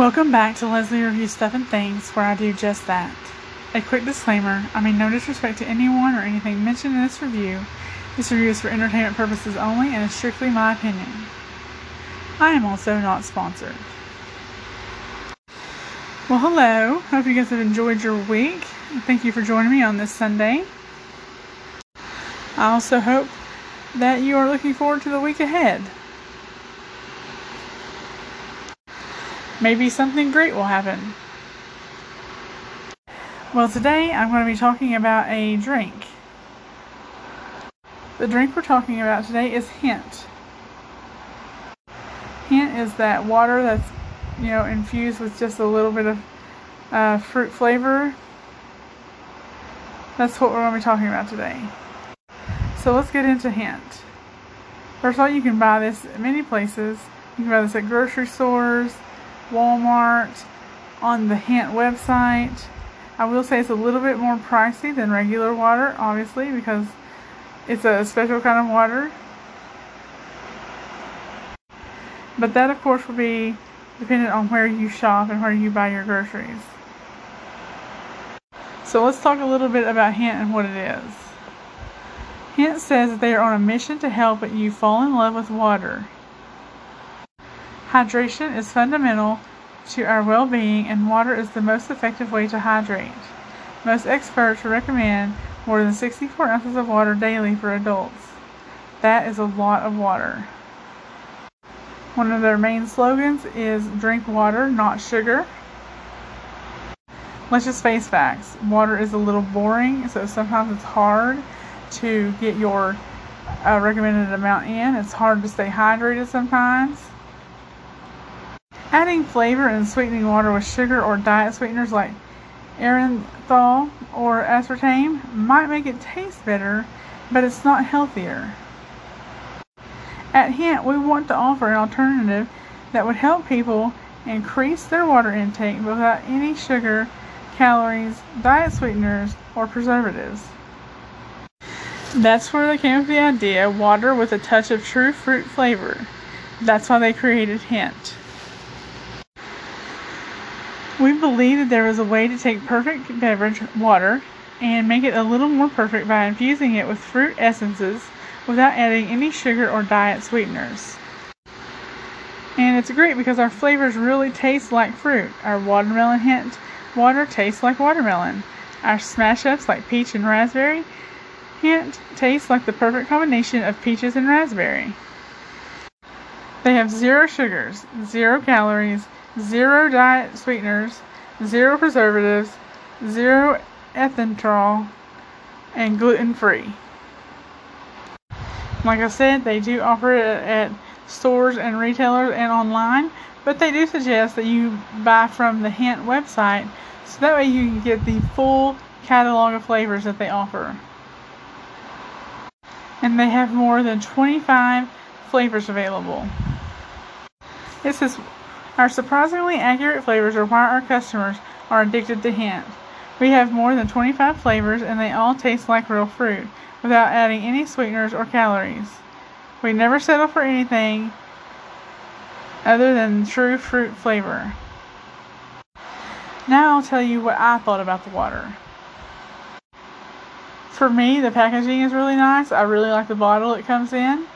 Welcome back to Leslie Reviews Stuff and Things, where I do just that. A quick disclaimer I mean no disrespect to anyone or anything mentioned in this review. This review is for entertainment purposes only and is strictly my opinion. I am also not sponsored. Well, hello. Hope you guys have enjoyed your week. Thank you for joining me on this Sunday. I also hope that you are looking forward to the week ahead. Maybe something great will happen. Well, today I'm going to be talking about a drink. The drink we're talking about today is Hint. Hint is that water that's, you know, infused with just a little bit of uh, fruit flavor. That's what we're going to be talking about today. So let's get into Hint. First of all, you can buy this at many places. You can buy this at grocery stores, Walmart, on the Hint website. I will say it's a little bit more pricey than regular water, obviously, because it's a special kind of water. But that, of course, will be dependent on where you shop and where you buy your groceries. So let's talk a little bit about Hint and what it is. Hint says that they are on a mission to help you fall in love with water. Hydration is fundamental to our well being, and water is the most effective way to hydrate. Most experts recommend more than 64 ounces of water daily for adults. That is a lot of water. One of their main slogans is drink water, not sugar. Let's just face facts. Water is a little boring, so sometimes it's hard to get your uh, recommended amount in. It's hard to stay hydrated sometimes. Adding flavor and sweetening water with sugar or diet sweeteners like erythritol or aspartame might make it taste better, but it's not healthier. At Hint, we want to offer an alternative that would help people increase their water intake without any sugar, calories, diet sweeteners, or preservatives. That's where they came up with the idea water with a touch of true fruit flavor. That's why they created Hint. We believe that there is a way to take perfect beverage water and make it a little more perfect by infusing it with fruit essences without adding any sugar or diet sweeteners. And it's great because our flavors really taste like fruit. Our watermelon hint water tastes like watermelon. Our smash ups like peach and raspberry hint tastes like the perfect combination of peaches and raspberry. They have zero sugars, zero calories, zero diet sweeteners, zero preservatives, zero erythritol, and gluten free. Like I said, they do offer it at stores and retailers and online, but they do suggest that you buy from the Hint website so that way you can get the full catalog of flavors that they offer. And they have more than 25 flavors available. It says our surprisingly accurate flavors are why our customers are addicted to Hint. We have more than 25 flavors and they all taste like real fruit without adding any sweeteners or calories. We never settle for anything other than true fruit flavor. Now I'll tell you what I thought about the water. For me, the packaging is really nice. I really like the bottle it comes in.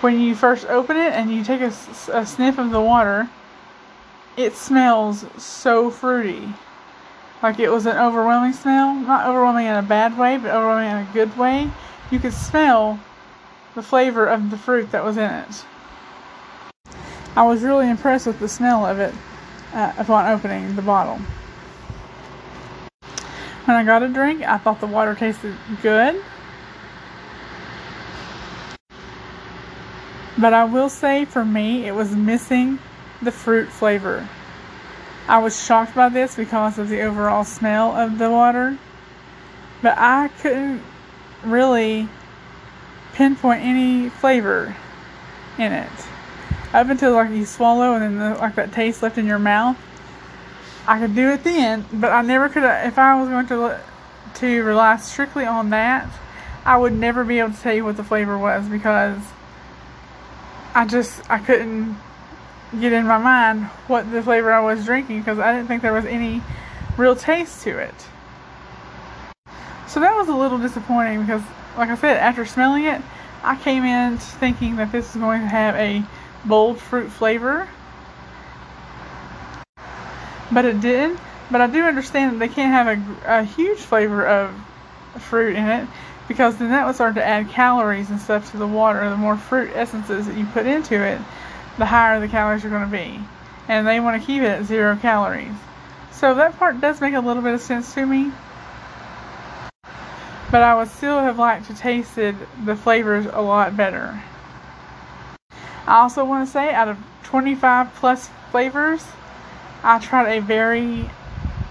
When you first open it and you take a, a sniff of the water, it smells so fruity. Like it was an overwhelming smell. Not overwhelming in a bad way, but overwhelming in a good way. You could smell the flavor of the fruit that was in it. I was really impressed with the smell of it uh, upon opening the bottle. When I got a drink, I thought the water tasted good. But I will say for me, it was missing the fruit flavor. I was shocked by this because of the overall smell of the water, but I couldn't really pinpoint any flavor in it. Up until like you swallow and then the, like that taste left in your mouth, I could do it then, but I never could. If I was going to to rely strictly on that, I would never be able to tell you what the flavor was because I just I couldn't get in my mind what the flavor I was drinking because I didn't think there was any real taste to it. So that was a little disappointing because, like I said, after smelling it, I came in thinking that this is going to have a bold fruit flavor. But it didn't. But I do understand that they can't have a, a huge flavor of fruit in it because then that would start to add calories and stuff to the water. The more fruit essences that you put into it, the higher the calories are going to be. And they want to keep it at zero calories. So that part does make a little bit of sense to me. But I would still have liked to tasted the flavors a lot better. I also want to say out of 25 plus flavors, I tried a very,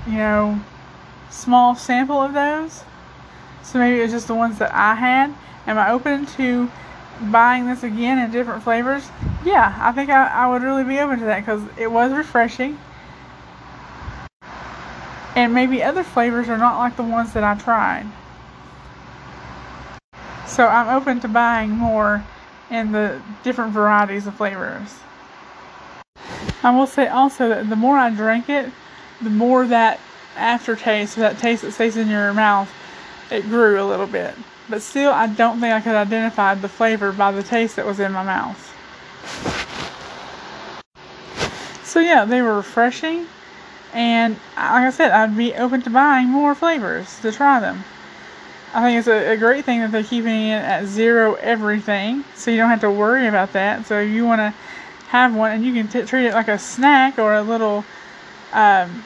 you know, small sample of those. So maybe it was just the ones that I had. Am I open to buying this again in different flavors? Yeah, I think I, I would really be open to that because it was refreshing. And maybe other flavors are not like the ones that I tried. So I'm open to buying more in the different varieties of flavors. I will say also that the more I drank it, the more that aftertaste, that taste that stays in your mouth, it grew a little bit. But still, I don't think I could identify the flavor by the taste that was in my mouth. So yeah, they were refreshing, and like I said, I'd be open to buying more flavors to try them. I think it's a, a, great thing that they're keeping it at zero everything, so you don't have to worry about that. So if you want to have one, and you can t- treat it like a snack or a little um,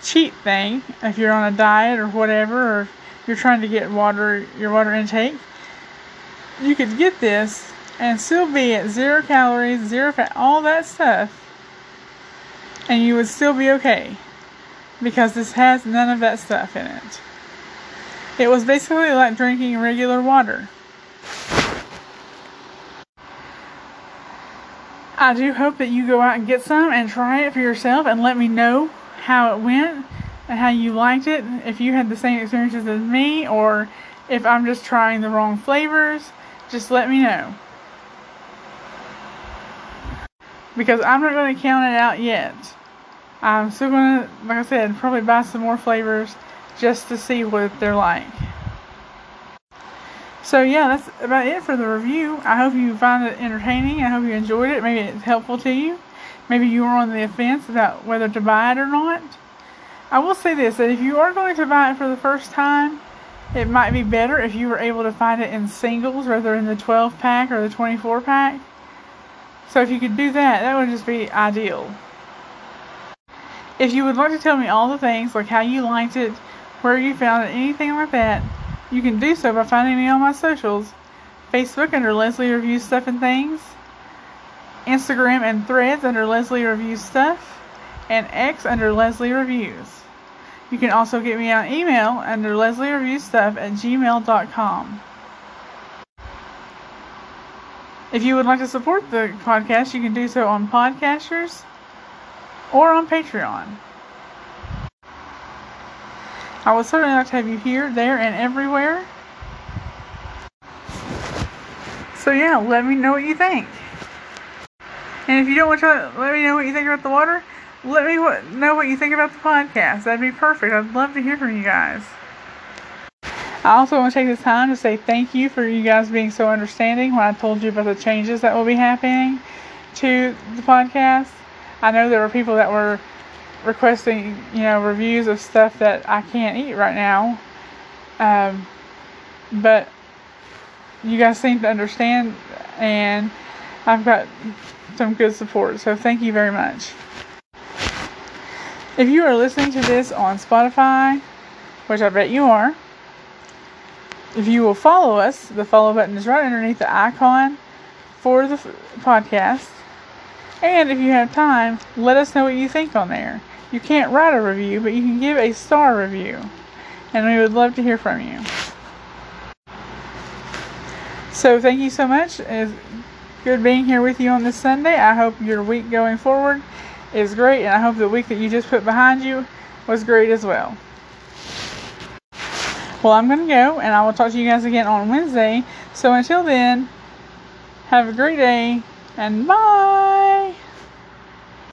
cheat thing if you're on a diet or whatever, or you're trying to get water, your water intake. You could get this and still be at zero calories, zero fat, all that stuff, and you would still be okay because this has none of that stuff in it. It was basically like drinking regular water. I do hope that you go out and get some and try it for yourself and let me know how it went and how you liked it. If you had the same experiences as me or if I'm just trying the wrong flavors, just let me know. Because I'm not going to count it out yet. I'm still going to, like I said, probably buy some more flavors just to see what they're like. So yeah, that's about it for the review. I hope you find it entertaining. I hope you enjoyed it. Maybe it's helpful to you. Maybe you were on the fence about whether to buy it or not. I will say this, that if you are going to buy it for the first time, it might be better if you were able to find it in singles rather than the 12 pack or the 24 pack. So if you could do that, that would just be ideal. If you would like to tell me all the things, like how you liked it, where you found it, anything like that, you can do so by finding me on my socials. Facebook under Leslie Reviews Stuff and Things. Instagram and Threads under Leslie Reviews Stuff. And X under Leslie Reviews. You can also get me on email under Leslie Reviews Stuff at gmail.com. If you would like to support the podcast, you can do so on Podcasters or on Patreon. I would certainly like to have you here, there, and everywhere. So yeah, let me know what you think. And if you don't want to let me know what you think about the water, let me know what you think about the podcast. That'd be perfect. I'd love to hear from you guys. I also want to take this time to say thank you for you guys being so understanding when I told you about the changes that will be happening to the podcast. I know there were people that were requesting, you know, reviews of stuff that I can't eat right now. Um, but you guys seem to understand, and I've got some good support. So thank you very much. If you are listening to this on Spotify, which I bet you are, if you will follow us, the follow button is right underneath the icon for the podcast. And if you have time, let us know what you think on there. You can't write a review, but you can give a star review. And we would love to hear from you. So thank you so much. Good being here with you on this Sunday. I hope your week going forward is great, and I hope the week that you just put behind you was great as well. Well, I'm going to go, and I will talk to you guys again on Wednesday. So until then, have a great day, and bye!